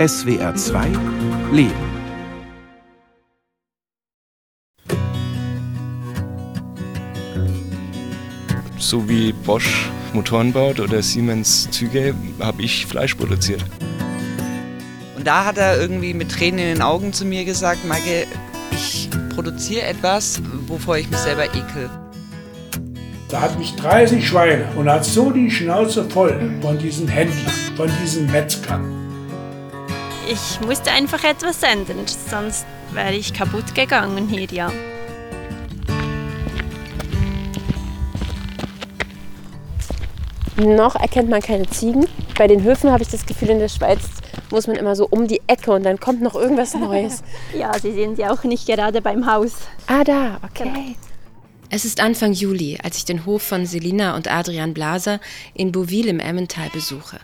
SWR 2 Leben. So wie Bosch Motoren baut oder Siemens Züge, habe ich Fleisch produziert. Und da hat er irgendwie mit Tränen in den Augen zu mir gesagt, Maike, ich produziere etwas, wovor ich mich selber ekel. Da hat mich 30 Schweine und hat so die Schnauze voll von diesen Händlern, von diesen Metzgern. Ich musste einfach etwas ändern, sonst wäre ich kaputt gegangen hier, ja. Noch erkennt man keine Ziegen. Bei den Höfen habe ich das Gefühl, in der Schweiz muss man immer so um die Ecke und dann kommt noch irgendwas Neues. ja, sie sind ja auch nicht gerade beim Haus. Ah, da, okay. Genau. Es ist Anfang Juli, als ich den Hof von Selina und Adrian Blaser in Bouville im Emmental besuche.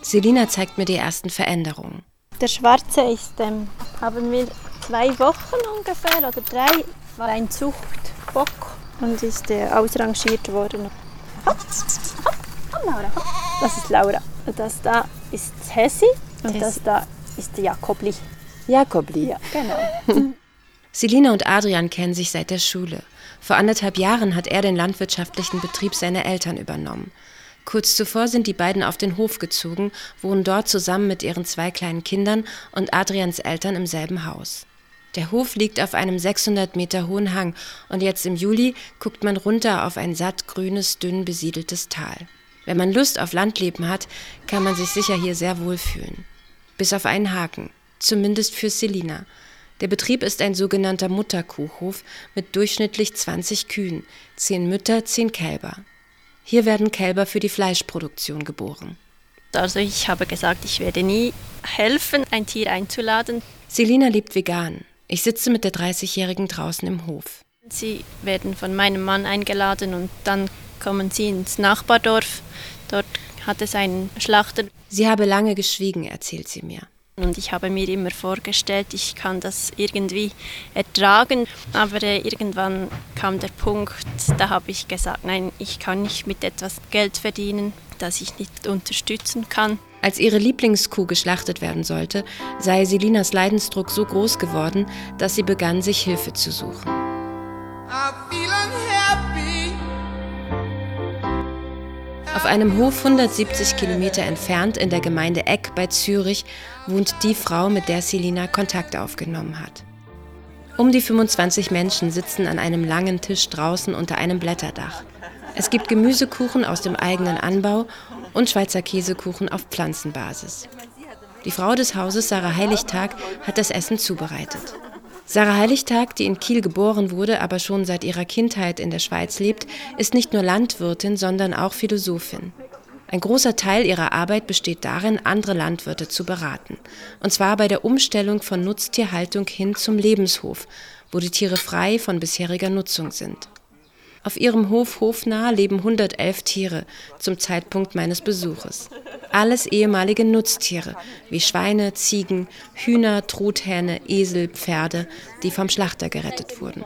Selina zeigt mir die ersten Veränderungen. Der Schwarze ist, ähm, haben wir zwei Wochen ungefähr oder drei, war ein Zuchtbock und ist äh, ausrangiert worden. Das ist Laura. Das da ist Hessi und das da ist Jakobli. Jakobli. Ja, genau. Selina und Adrian kennen sich seit der Schule. Vor anderthalb Jahren hat er den landwirtschaftlichen Betrieb seiner Eltern übernommen. Kurz zuvor sind die beiden auf den Hof gezogen, wohnen dort zusammen mit ihren zwei kleinen Kindern und Adrians Eltern im selben Haus. Der Hof liegt auf einem 600 Meter hohen Hang und jetzt im Juli guckt man runter auf ein sattgrünes, dünn besiedeltes Tal. Wenn man Lust auf Landleben hat, kann man sich sicher hier sehr wohl fühlen. Bis auf einen Haken, zumindest für Selina. Der Betrieb ist ein sogenannter Mutterkuhhof mit durchschnittlich 20 Kühen, 10 Mütter, 10 Kälber. Hier werden Kälber für die Fleischproduktion geboren. Also ich habe gesagt, ich werde nie helfen, ein Tier einzuladen. Selina lebt vegan. Ich sitze mit der 30-Jährigen draußen im Hof. Sie werden von meinem Mann eingeladen und dann kommen sie ins Nachbardorf. Dort hat es einen Schlachter. Sie habe lange geschwiegen, erzählt sie mir. Und ich habe mir immer vorgestellt, ich kann das irgendwie ertragen. Aber äh, irgendwann kam der Punkt, da habe ich gesagt, nein, ich kann nicht mit etwas Geld verdienen, das ich nicht unterstützen kann. Als ihre Lieblingskuh geschlachtet werden sollte, sei Selinas Leidensdruck so groß geworden, dass sie begann, sich Hilfe zu suchen. Auf einem Hof 170 Kilometer entfernt in der Gemeinde Eck bei Zürich wohnt die Frau, mit der Selina Kontakt aufgenommen hat. Um die 25 Menschen sitzen an einem langen Tisch draußen unter einem Blätterdach. Es gibt Gemüsekuchen aus dem eigenen Anbau und Schweizer Käsekuchen auf Pflanzenbasis. Die Frau des Hauses, Sarah Heiligtag, hat das Essen zubereitet. Sarah Heiligtag, die in Kiel geboren wurde, aber schon seit ihrer Kindheit in der Schweiz lebt, ist nicht nur Landwirtin, sondern auch Philosophin. Ein großer Teil ihrer Arbeit besteht darin, andere Landwirte zu beraten. Und zwar bei der Umstellung von Nutztierhaltung hin zum Lebenshof, wo die Tiere frei von bisheriger Nutzung sind. Auf ihrem Hof Hofnah leben 111 Tiere zum Zeitpunkt meines Besuches. Alles ehemalige Nutztiere, wie Schweine, Ziegen, Hühner, Truthähne, Esel, Pferde, die vom Schlachter gerettet wurden.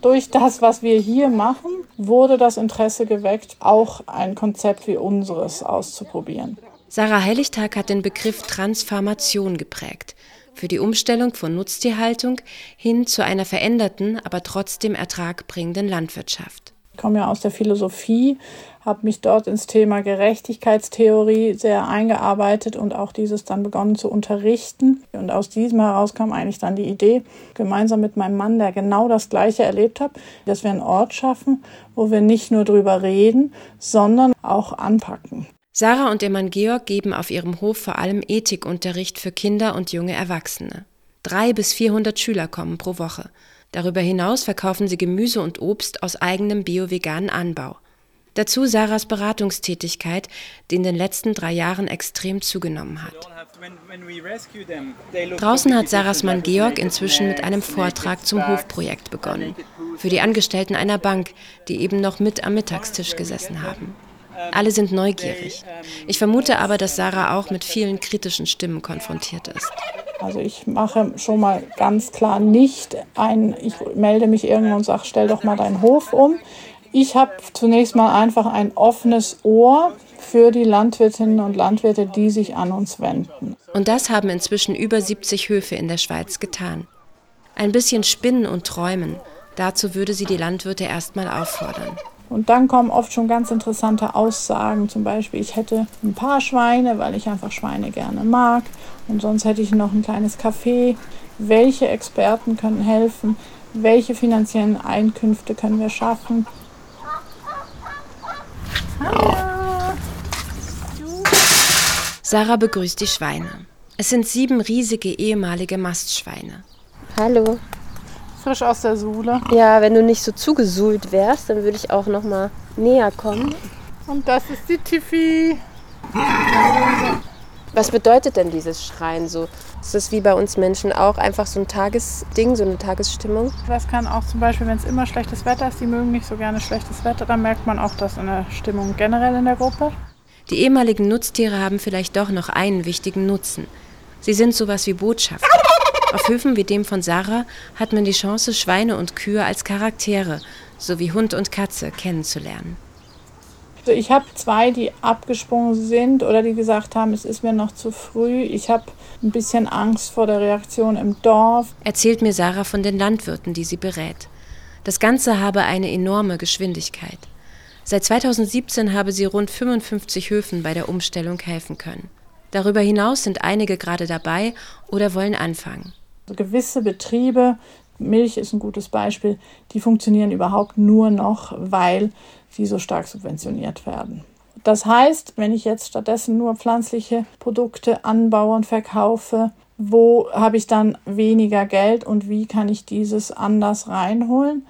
Durch das, was wir hier machen, wurde das Interesse geweckt, auch ein Konzept wie unseres auszuprobieren. Sarah Heiligtag hat den Begriff Transformation geprägt für die Umstellung von Nutztierhaltung hin zu einer veränderten, aber trotzdem ertragbringenden Landwirtschaft. Ich komme ja aus der Philosophie, habe mich dort ins Thema Gerechtigkeitstheorie sehr eingearbeitet und auch dieses dann begonnen zu unterrichten. Und aus diesem heraus kam eigentlich dann die Idee, gemeinsam mit meinem Mann, der genau das Gleiche erlebt hat, dass wir einen Ort schaffen, wo wir nicht nur drüber reden, sondern auch anpacken. Sarah und ihr Mann Georg geben auf ihrem Hof vor allem Ethikunterricht für Kinder und junge Erwachsene. Drei bis vierhundert Schüler kommen pro Woche. Darüber hinaus verkaufen sie Gemüse und Obst aus eigenem bio-veganen Anbau. Dazu Sarahs Beratungstätigkeit, die in den letzten drei Jahren extrem zugenommen hat. Draußen hat Sarahs Mann Georg inzwischen mit einem Vortrag zum Hofprojekt begonnen. Für die Angestellten einer Bank, die eben noch mit am Mittagstisch gesessen haben. Alle sind neugierig. Ich vermute aber, dass Sarah auch mit vielen kritischen Stimmen konfrontiert ist. Also ich mache schon mal ganz klar nicht ein, ich melde mich irgendwo und sage, stell doch mal deinen Hof um. Ich habe zunächst mal einfach ein offenes Ohr für die Landwirtinnen und Landwirte, die sich an uns wenden. Und das haben inzwischen über 70 Höfe in der Schweiz getan. Ein bisschen spinnen und träumen, dazu würde sie die Landwirte erstmal auffordern. Und dann kommen oft schon ganz interessante Aussagen. Zum Beispiel, ich hätte ein paar Schweine, weil ich einfach Schweine gerne mag. Und sonst hätte ich noch ein kleines Café. Welche Experten können helfen? Welche finanziellen Einkünfte können wir schaffen? Sarah begrüßt die Schweine. Es sind sieben riesige ehemalige Mastschweine. Hallo. Frisch aus der Suhle. Ja, wenn du nicht so zugesuhlt wärst, dann würde ich auch noch mal näher kommen. Und das ist die Tiffy. Was bedeutet denn dieses Schreien so? Ist das wie bei uns Menschen auch einfach so ein Tagesding, so eine Tagesstimmung? Das kann auch zum Beispiel, wenn es immer schlechtes Wetter ist, die mögen nicht so gerne schlechtes Wetter, dann merkt man auch das in der Stimmung generell in der Gruppe. Die ehemaligen Nutztiere haben vielleicht doch noch einen wichtigen Nutzen. Sie sind sowas wie Botschafter. Auf Höfen wie dem von Sarah hat man die Chance, Schweine und Kühe als Charaktere sowie Hund und Katze kennenzulernen. Also ich habe zwei, die abgesprungen sind oder die gesagt haben, es ist mir noch zu früh. Ich habe ein bisschen Angst vor der Reaktion im Dorf. Erzählt mir Sarah von den Landwirten, die sie berät. Das Ganze habe eine enorme Geschwindigkeit. Seit 2017 habe sie rund 55 Höfen bei der Umstellung helfen können. Darüber hinaus sind einige gerade dabei oder wollen anfangen. Also gewisse Betriebe, Milch ist ein gutes Beispiel, die funktionieren überhaupt nur noch, weil sie so stark subventioniert werden. Das heißt, wenn ich jetzt stattdessen nur pflanzliche Produkte anbaue und verkaufe, wo habe ich dann weniger Geld und wie kann ich dieses anders reinholen?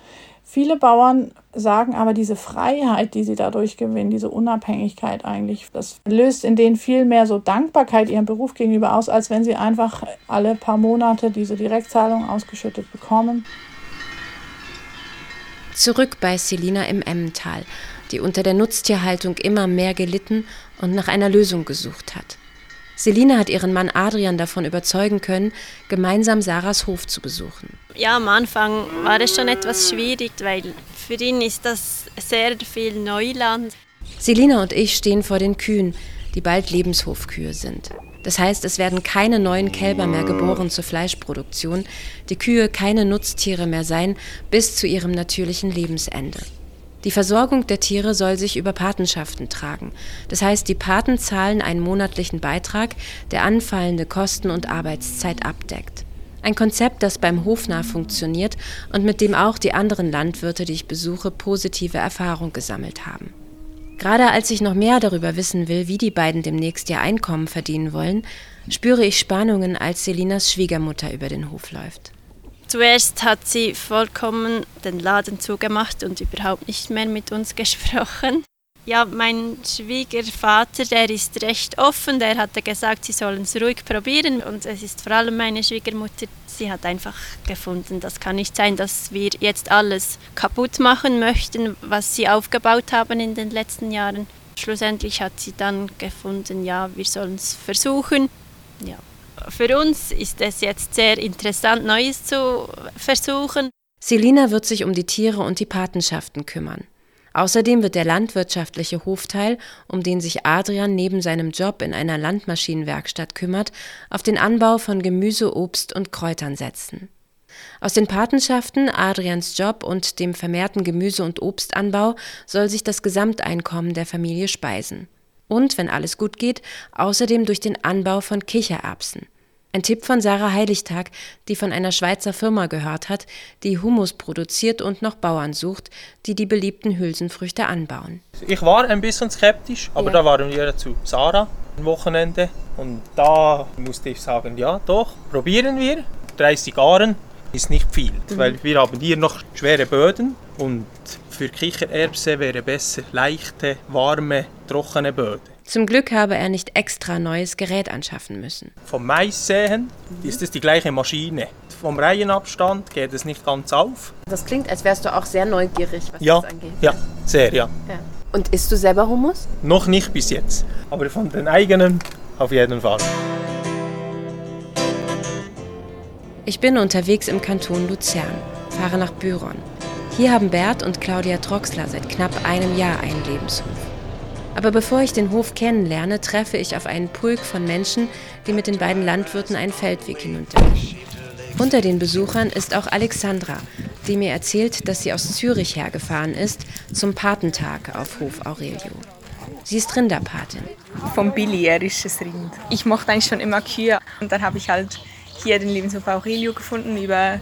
Viele Bauern sagen aber, diese Freiheit, die sie dadurch gewinnen, diese Unabhängigkeit eigentlich, das löst in denen viel mehr so Dankbarkeit ihrem Beruf gegenüber aus, als wenn sie einfach alle paar Monate diese Direktzahlung ausgeschüttet bekommen. Zurück bei Selina im Emmental, die unter der Nutztierhaltung immer mehr gelitten und nach einer Lösung gesucht hat. Selina hat ihren Mann Adrian davon überzeugen können, gemeinsam Sarahs Hof zu besuchen. Ja, am Anfang war es schon etwas schwierig, weil für ihn ist das sehr viel Neuland. Selina und ich stehen vor den Kühen, die bald Lebenshofkühe sind. Das heißt, es werden keine neuen Kälber mehr geboren zur Fleischproduktion, die Kühe keine Nutztiere mehr sein bis zu ihrem natürlichen Lebensende. Die Versorgung der Tiere soll sich über Patenschaften tragen. Das heißt, die Paten zahlen einen monatlichen Beitrag, der anfallende Kosten und Arbeitszeit abdeckt. Ein Konzept, das beim Hofnah funktioniert und mit dem auch die anderen Landwirte, die ich besuche, positive Erfahrung gesammelt haben. Gerade als ich noch mehr darüber wissen will, wie die beiden demnächst ihr Einkommen verdienen wollen, spüre ich Spannungen, als Selinas Schwiegermutter über den Hof läuft. Zuerst hat sie vollkommen den Laden zugemacht und überhaupt nicht mehr mit uns gesprochen. Ja, mein Schwiegervater, der ist recht offen, der hatte gesagt, sie sollen es ruhig probieren und es ist vor allem meine Schwiegermutter, sie hat einfach gefunden, das kann nicht sein, dass wir jetzt alles kaputt machen möchten, was sie aufgebaut haben in den letzten Jahren. Schlussendlich hat sie dann gefunden, ja, wir sollen es versuchen. Ja, für uns ist es jetzt sehr interessant, Neues zu versuchen. Selina wird sich um die Tiere und die Patenschaften kümmern. Außerdem wird der landwirtschaftliche Hofteil, um den sich Adrian neben seinem Job in einer Landmaschinenwerkstatt kümmert, auf den Anbau von Gemüse, Obst und Kräutern setzen. Aus den Patenschaften, Adrians Job und dem vermehrten Gemüse- und Obstanbau soll sich das Gesamteinkommen der Familie speisen und, wenn alles gut geht, außerdem durch den Anbau von Kichererbsen. Ein Tipp von Sarah Heiligtag, die von einer Schweizer Firma gehört hat, die Humus produziert und noch Bauern sucht, die die beliebten Hülsenfrüchte anbauen. Ich war ein bisschen skeptisch, aber ja. da waren wir zu Sarah am Wochenende und da musste ich sagen, ja doch, probieren wir. 30 Jahren ist nicht viel, mhm. weil wir haben hier noch schwere Böden und für Kichererbse wäre besser leichte, warme, trockene Böden. Zum Glück habe er nicht extra neues Gerät anschaffen müssen. Vom Mais säen ist es die gleiche Maschine. Vom Reihenabstand geht es nicht ganz auf. Das klingt, als wärst du auch sehr neugierig, was ja, das angeht. Ja, sehr, ja. ja. Und isst du selber Hummus? Noch nicht bis jetzt, aber von den eigenen auf jeden Fall. Ich bin unterwegs im Kanton Luzern, fahre nach Büron. Hier haben Bert und Claudia Troxler seit knapp einem Jahr einen Lebenshof. Aber bevor ich den Hof kennenlerne, treffe ich auf einen Pulk von Menschen, die mit den beiden Landwirten einen Feldweg hinuntergehen. Unter den Besuchern ist auch Alexandra, die mir erzählt, dass sie aus Zürich hergefahren ist zum Patentag auf Hof Aurelio. Sie ist Rinderpatin. Vom Billy, er ist Rind. Ich mochte eigentlich schon immer Kühe und dann habe ich halt hier den Lebenshof Aurelio gefunden über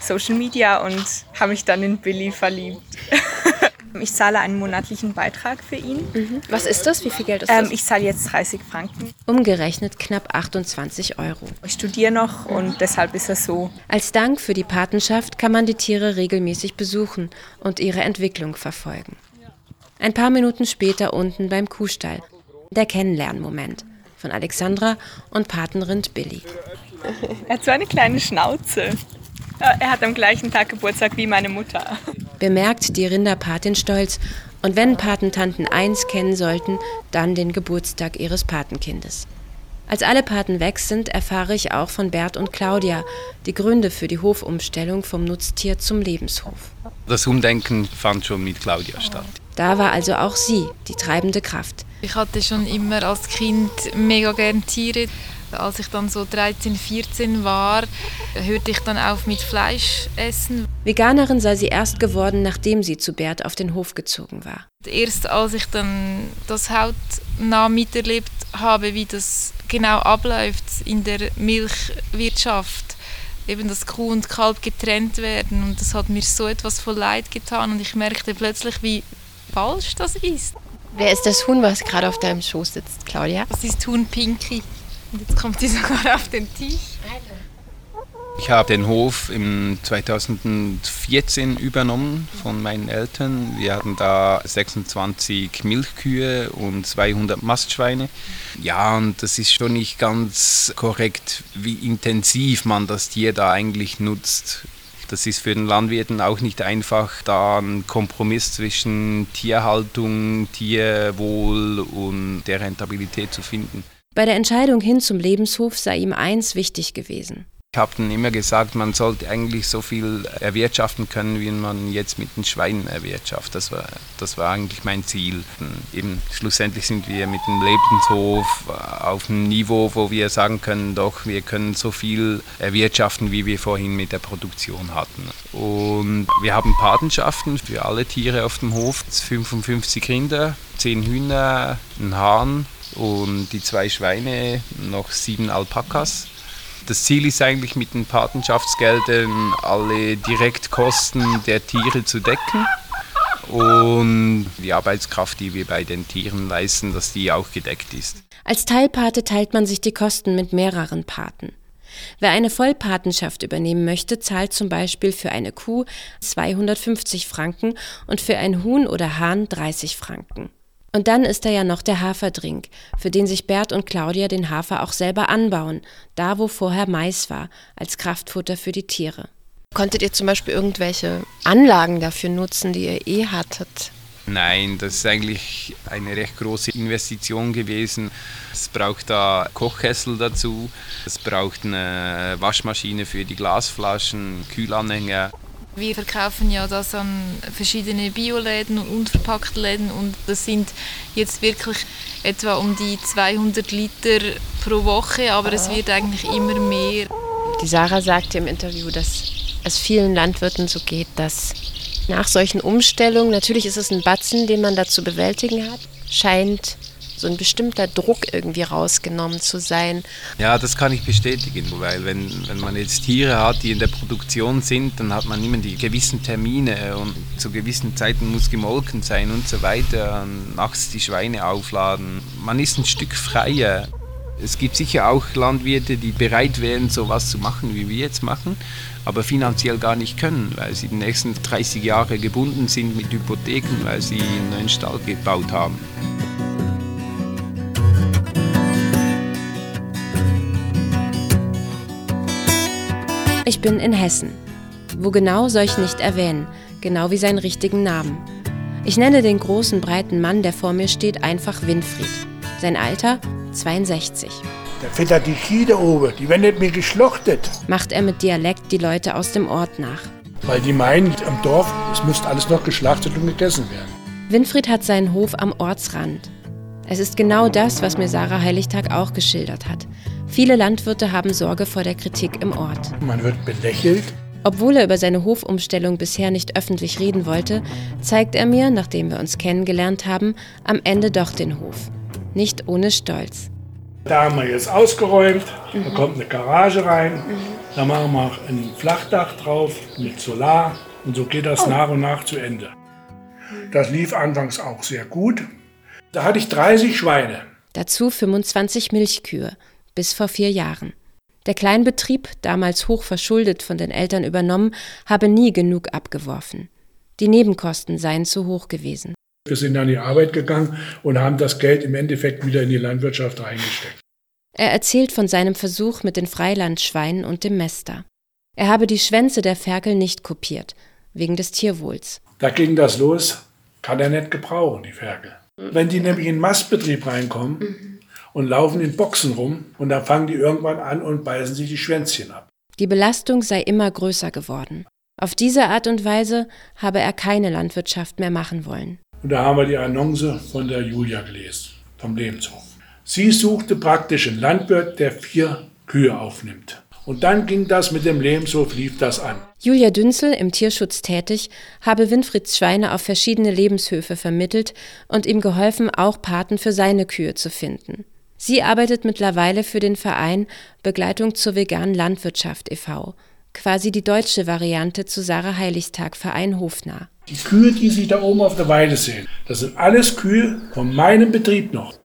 Social Media und habe mich dann in Billy verliebt. Ich zahle einen monatlichen Beitrag für ihn. Mhm. Was ist das? Wie viel Geld ist das? Ähm, ich zahle jetzt 30 Franken. Umgerechnet knapp 28 Euro. Ich studiere noch und deshalb ist es so. Als Dank für die Patenschaft kann man die Tiere regelmäßig besuchen und ihre Entwicklung verfolgen. Ein paar Minuten später unten beim Kuhstall. Der Kennenlernmoment von Alexandra und Patenrind Billy. Er hat so eine kleine Schnauze. Er hat am gleichen Tag Geburtstag wie meine Mutter. Bemerkt die Rinderpatin stolz. Und wenn Patentanten eins kennen sollten, dann den Geburtstag ihres Patenkindes. Als alle Paten weg sind, erfahre ich auch von Bert und Claudia die Gründe für die Hofumstellung vom Nutztier zum Lebenshof. Das Umdenken fand schon mit Claudia statt. Da war also auch sie die treibende Kraft. Ich hatte schon immer als Kind mega gern Tiere. Als ich dann so 13, 14 war, hörte ich dann auf mit Fleisch essen. Veganerin sei sie erst geworden, nachdem sie zu Bert auf den Hof gezogen war. Erst als ich dann das hautnah miterlebt habe, wie das genau abläuft in der Milchwirtschaft, eben dass Kuh und Kalb getrennt werden und das hat mir so etwas von Leid getan und ich merkte plötzlich, wie falsch das ist. Wer ist das Huhn, was gerade auf deinem Schoß sitzt, Claudia? Das ist Huhn Pinky. Und jetzt kommt sie sogar auf den Tisch. Ich habe den Hof im 2014 übernommen von meinen Eltern. Wir hatten da 26 Milchkühe und 200 Mastschweine. Ja, und das ist schon nicht ganz korrekt, wie intensiv man das Tier da eigentlich nutzt. Das ist für den Landwirten auch nicht einfach, da einen Kompromiss zwischen Tierhaltung, Tierwohl und der Rentabilität zu finden. Bei der Entscheidung hin zum Lebenshof sei ihm eins wichtig gewesen. Ich habe dann immer gesagt, man sollte eigentlich so viel erwirtschaften können, wie man jetzt mit den Schweinen erwirtschaftet. Das war, das war eigentlich mein Ziel. Eben schlussendlich sind wir mit dem Lebenshof auf einem Niveau, wo wir sagen können, doch, wir können so viel erwirtschaften, wie wir vorhin mit der Produktion hatten. Und wir haben Patenschaften für alle Tiere auf dem Hof, 55 Rinder, 10 Hühner, ein Hahn und die zwei Schweine, noch sieben Alpakas. Das Ziel ist eigentlich mit den Patenschaftsgeldern alle Direktkosten der Tiere zu decken und die Arbeitskraft, die wir bei den Tieren leisten, dass die auch gedeckt ist. Als Teilpate teilt man sich die Kosten mit mehreren Paten. Wer eine Vollpatenschaft übernehmen möchte, zahlt zum Beispiel für eine Kuh 250 Franken und für ein Huhn oder Hahn 30 Franken. Und dann ist da ja noch der Haferdrink, für den sich Bert und Claudia den Hafer auch selber anbauen, da wo vorher Mais war, als Kraftfutter für die Tiere. Konntet ihr zum Beispiel irgendwelche Anlagen dafür nutzen, die ihr eh hattet? Nein, das ist eigentlich eine recht große Investition gewesen. Es braucht da Kochkessel dazu, es braucht eine Waschmaschine für die Glasflaschen, Kühlanhänger. Wir verkaufen ja das an verschiedene Bioläden und unverpackte Läden und das sind jetzt wirklich etwa um die 200 Liter pro Woche, aber es wird eigentlich immer mehr. Die Sarah sagte im Interview, dass es vielen Landwirten so geht, dass nach solchen Umstellungen, natürlich ist es ein Batzen, den man da zu bewältigen hat, scheint so ein bestimmter Druck irgendwie rausgenommen zu sein. Ja, das kann ich bestätigen, weil wenn, wenn man jetzt Tiere hat, die in der Produktion sind, dann hat man immer die gewissen Termine und zu gewissen Zeiten muss gemolken sein und so weiter, und nachts die Schweine aufladen. Man ist ein Stück freier. Es gibt sicher auch Landwirte, die bereit wären, so was zu machen, wie wir jetzt machen, aber finanziell gar nicht können, weil sie die nächsten 30 Jahre gebunden sind mit Hypotheken, weil sie einen neuen Stall gebaut haben. Ich bin in Hessen. Wo genau soll ich nicht erwähnen, genau wie seinen richtigen Namen. Ich nenne den großen, breiten Mann, der vor mir steht, einfach Winfried. Sein Alter 62. Der füttert die Kieh da oben, die werden nicht mehr geschlachtet. Macht er mit Dialekt die Leute aus dem Ort nach. Weil die meinen, am Dorf, es müsste alles noch geschlachtet und gegessen werden. Winfried hat seinen Hof am Ortsrand. Es ist genau das, was mir Sarah Heiligtag auch geschildert hat. Viele Landwirte haben Sorge vor der Kritik im Ort. Man wird belächelt. Obwohl er über seine Hofumstellung bisher nicht öffentlich reden wollte, zeigt er mir, nachdem wir uns kennengelernt haben, am Ende doch den Hof. Nicht ohne Stolz. Da haben wir jetzt ausgeräumt, da kommt eine Garage rein, da machen wir ein Flachdach drauf mit Solar und so geht das nach und nach zu Ende. Das lief anfangs auch sehr gut. Da hatte ich 30 Schweine. Dazu 25 Milchkühe, bis vor vier Jahren. Der Kleinbetrieb, damals hoch verschuldet von den Eltern übernommen, habe nie genug abgeworfen. Die Nebenkosten seien zu hoch gewesen. Wir sind an die Arbeit gegangen und haben das Geld im Endeffekt wieder in die Landwirtschaft reingesteckt. Er erzählt von seinem Versuch mit den Freilandschweinen und dem Mester. Er habe die Schwänze der Ferkel nicht kopiert, wegen des Tierwohls. Da ging das los, kann er nicht gebrauchen, die Ferkel. Wenn die nämlich in den Mastbetrieb reinkommen und laufen in Boxen rum und dann fangen die irgendwann an und beißen sich die Schwänzchen ab. Die Belastung sei immer größer geworden. Auf diese Art und Weise habe er keine Landwirtschaft mehr machen wollen. Und da haben wir die Annonce von der Julia gelesen, vom Lebenshof. Sie suchte praktisch einen Landwirt, der vier Kühe aufnimmt. Und dann ging das mit dem Lebenshof, lief das an. Julia Dünzel, im Tierschutz tätig, habe Winfrieds Schweine auf verschiedene Lebenshöfe vermittelt und ihm geholfen, auch Paten für seine Kühe zu finden. Sie arbeitet mittlerweile für den Verein Begleitung zur veganen Landwirtschaft e.V., quasi die deutsche Variante zu Sarah Heiligstag Verein Hofnah. Die Kühe, die Sie da oben auf der Weide sehen, das sind alles Kühe von meinem Betrieb noch.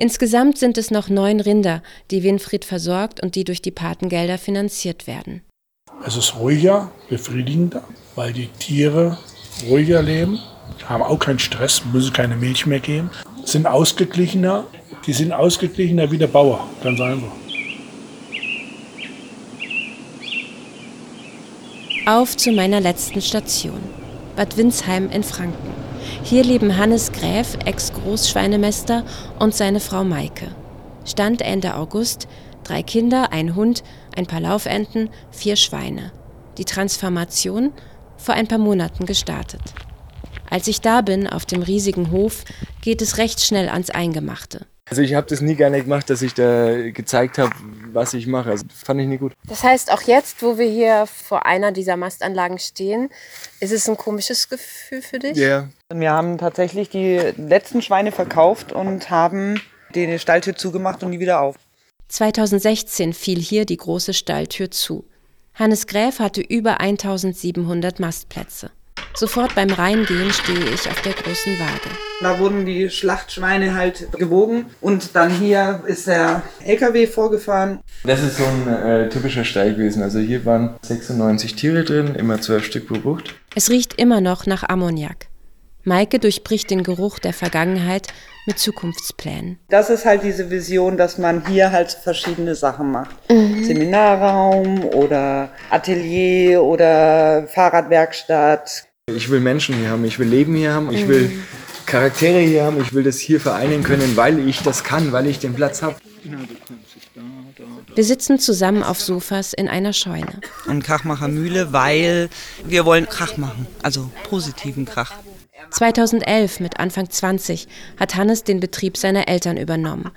Insgesamt sind es noch neun Rinder, die Winfried versorgt und die durch die Patengelder finanziert werden. Es ist ruhiger, befriedigender, weil die Tiere ruhiger leben, haben auch keinen Stress, müssen keine Milch mehr geben, sind ausgeglichener. Die sind ausgeglichener wie der Bauer, ganz einfach. Auf zu meiner letzten Station, Bad Windsheim in Franken. Hier leben Hannes Gräf, Ex-Großschweinemester, und seine Frau Maike. Stand Ende August, drei Kinder, ein Hund, ein paar Laufenten, vier Schweine. Die Transformation vor ein paar Monaten gestartet. Als ich da bin, auf dem riesigen Hof, geht es recht schnell ans Eingemachte. Also ich habe das nie gerne gemacht, dass ich da gezeigt habe, was ich mache. Also fand ich nie gut. Das heißt, auch jetzt, wo wir hier vor einer dieser Mastanlagen stehen, ist es ein komisches Gefühl für dich? Ja. Yeah. Wir haben tatsächlich die letzten Schweine verkauft und haben die Stalltür zugemacht und die wieder auf. 2016 fiel hier die große Stalltür zu. Hannes Gräf hatte über 1700 Mastplätze. Sofort beim Reingehen stehe ich auf der großen Waage. Da wurden die Schlachtschweine halt gewogen und dann hier ist der LKW vorgefahren. Das ist so ein äh, typischer Stall gewesen. Also hier waren 96 Tiere drin, immer 12 Stück pro Bucht. Es riecht immer noch nach Ammoniak. Maike durchbricht den Geruch der Vergangenheit mit Zukunftsplänen. Das ist halt diese Vision, dass man hier halt verschiedene Sachen macht. Mhm. Seminarraum oder Atelier oder Fahrradwerkstatt. Ich will Menschen hier haben, ich will Leben hier haben, ich will Charaktere hier haben, ich will das hier vereinen können, weil ich das kann, weil ich den Platz habe. Wir sitzen zusammen auf Sofas in einer Scheune. Und Krachmachermühle, weil wir wollen Krach machen, also positiven Krach. 2011 mit Anfang 20 hat Hannes den Betrieb seiner Eltern übernommen.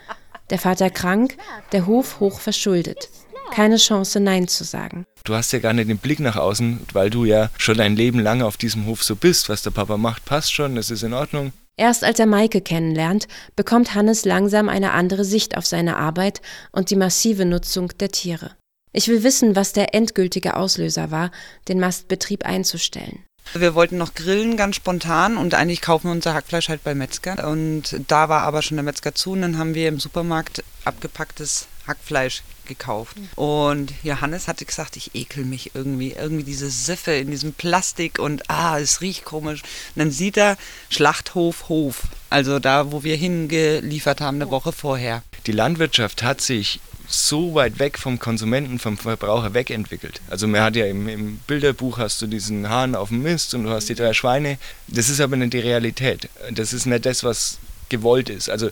Der Vater krank, der Hof hoch verschuldet. Keine Chance, Nein zu sagen. Du hast ja gar nicht den Blick nach außen, weil du ja schon dein Leben lang auf diesem Hof so bist. Was der Papa macht, passt schon, das ist in Ordnung. Erst als er Maike kennenlernt, bekommt Hannes langsam eine andere Sicht auf seine Arbeit und die massive Nutzung der Tiere. Ich will wissen, was der endgültige Auslöser war, den Mastbetrieb einzustellen. Wir wollten noch grillen, ganz spontan, und eigentlich kaufen wir unser Hackfleisch halt bei Metzger. Und da war aber schon der Metzger zu, und dann haben wir im Supermarkt abgepacktes Hackfleisch gekauft. Und Johannes hatte gesagt, ich ekel mich irgendwie. Irgendwie diese Siffe in diesem Plastik und ah, es riecht komisch. Und dann sieht er Schlachthof Hof, also da, wo wir hingeliefert haben, eine Woche vorher. Die Landwirtschaft hat sich so weit weg vom Konsumenten, vom Verbraucher wegentwickelt. Also man hat ja im, im, Bilderbuch hast du diesen Hahn auf dem Mist und du hast die drei Schweine. Das ist aber nicht die Realität. Das ist nicht das, was gewollt ist. Also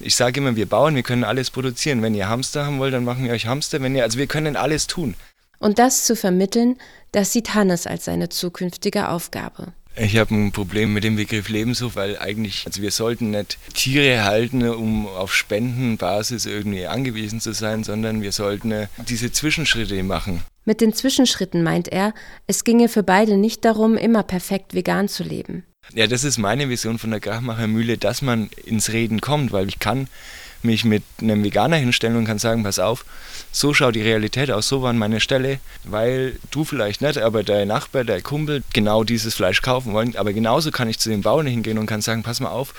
ich sage immer, wir Bauern, wir können alles produzieren. Wenn ihr Hamster haben wollt, dann machen wir euch Hamster. Wenn ihr, also wir können alles tun. Und das zu vermitteln, das sieht Hannes als seine zukünftige Aufgabe. Ich habe ein Problem mit dem Begriff Lebenshof, weil eigentlich, also wir sollten nicht Tiere halten, um auf Spendenbasis irgendwie angewiesen zu sein, sondern wir sollten diese Zwischenschritte machen. Mit den Zwischenschritten meint er, es ginge für beide nicht darum, immer perfekt vegan zu leben. Ja, das ist meine Vision von der Krachmachermühle, dass man ins Reden kommt, weil ich kann mich mit einem Veganer hinstellen und kann sagen, pass auf, so schaut die Realität aus, so war meine Stelle, weil du vielleicht nicht, aber dein Nachbar, der Kumpel genau dieses Fleisch kaufen wollen. Aber genauso kann ich zu den Bauern hingehen und kann sagen, pass mal auf,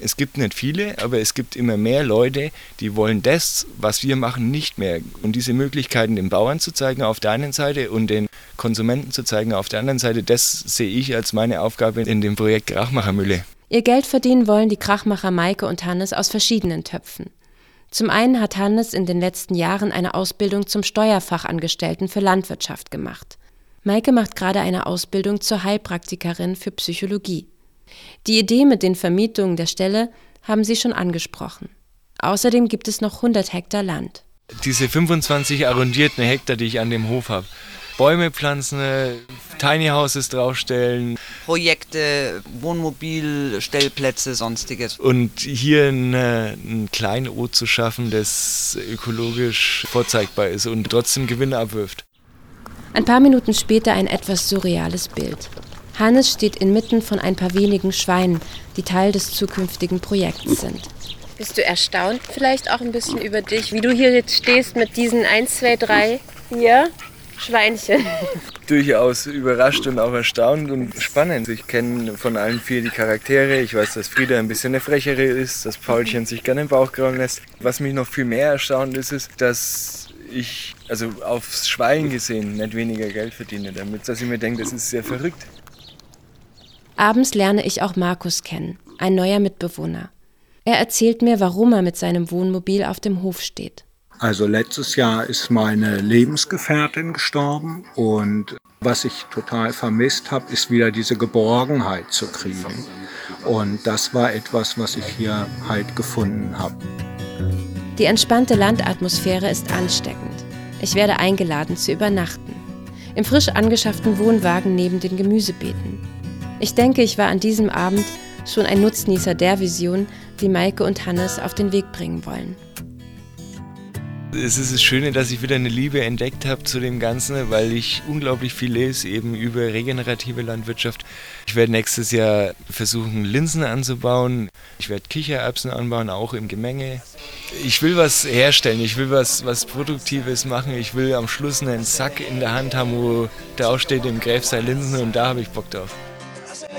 es gibt nicht viele, aber es gibt immer mehr Leute, die wollen das, was wir machen, nicht mehr. Und diese Möglichkeiten den Bauern zu zeigen auf der einen Seite und den Konsumenten zu zeigen auf der anderen Seite, das sehe ich als meine Aufgabe in dem Projekt Krachmachermühle. Ihr Geld verdienen wollen die Krachmacher Maike und Hannes aus verschiedenen Töpfen. Zum einen hat Hannes in den letzten Jahren eine Ausbildung zum Steuerfachangestellten für Landwirtschaft gemacht. Maike macht gerade eine Ausbildung zur Heilpraktikerin für Psychologie. Die Idee mit den Vermietungen der Stelle haben sie schon angesprochen. Außerdem gibt es noch 100 Hektar Land. Diese 25 arrondierten Hektar, die ich an dem Hof habe, Bäume pflanzen, Tiny Houses draufstellen. Projekte, Wohnmobil, Stellplätze, sonstiges. Und hier ein, ein Kleinod zu schaffen, das ökologisch vorzeigbar ist und trotzdem Gewinne abwirft. Ein paar Minuten später ein etwas surreales Bild. Hannes steht inmitten von ein paar wenigen Schweinen, die Teil des zukünftigen Projekts sind. Bist du erstaunt vielleicht auch ein bisschen über dich, wie du hier jetzt stehst mit diesen 1, 2, 3, hier Schweinchen. Durchaus überrascht und auch erstaunt und spannend. Ich kenne von allen vier die Charaktere. Ich weiß, dass Frieda ein bisschen eine frechere ist, dass Paulchen sich gerne den Bauch grauen lässt. Was mich noch viel mehr erstaunt ist, ist, dass ich, also aufs Schwein gesehen, nicht weniger Geld verdiene damit, dass ich mir denke, das ist sehr verrückt. Abends lerne ich auch Markus kennen, ein neuer Mitbewohner. Er erzählt mir, warum er mit seinem Wohnmobil auf dem Hof steht. Also letztes Jahr ist meine Lebensgefährtin gestorben und was ich total vermisst habe, ist wieder diese Geborgenheit zu kriegen. Und das war etwas, was ich hier halt gefunden habe. Die entspannte Landatmosphäre ist ansteckend. Ich werde eingeladen zu übernachten. Im frisch angeschafften Wohnwagen neben den Gemüsebeeten. Ich denke, ich war an diesem Abend schon ein Nutznießer der Vision, die Maike und Hannes auf den Weg bringen wollen. Es ist das Schöne, dass ich wieder eine Liebe entdeckt habe zu dem Ganzen, weil ich unglaublich viel lese, eben über regenerative Landwirtschaft. Ich werde nächstes Jahr versuchen, Linsen anzubauen. Ich werde Kichererbsen anbauen, auch im Gemenge. Ich will was herstellen, ich will was, was Produktives machen. Ich will am Schluss einen Sack in der Hand haben, wo draufsteht, im Gräf sei Linsen und da habe ich Bock drauf.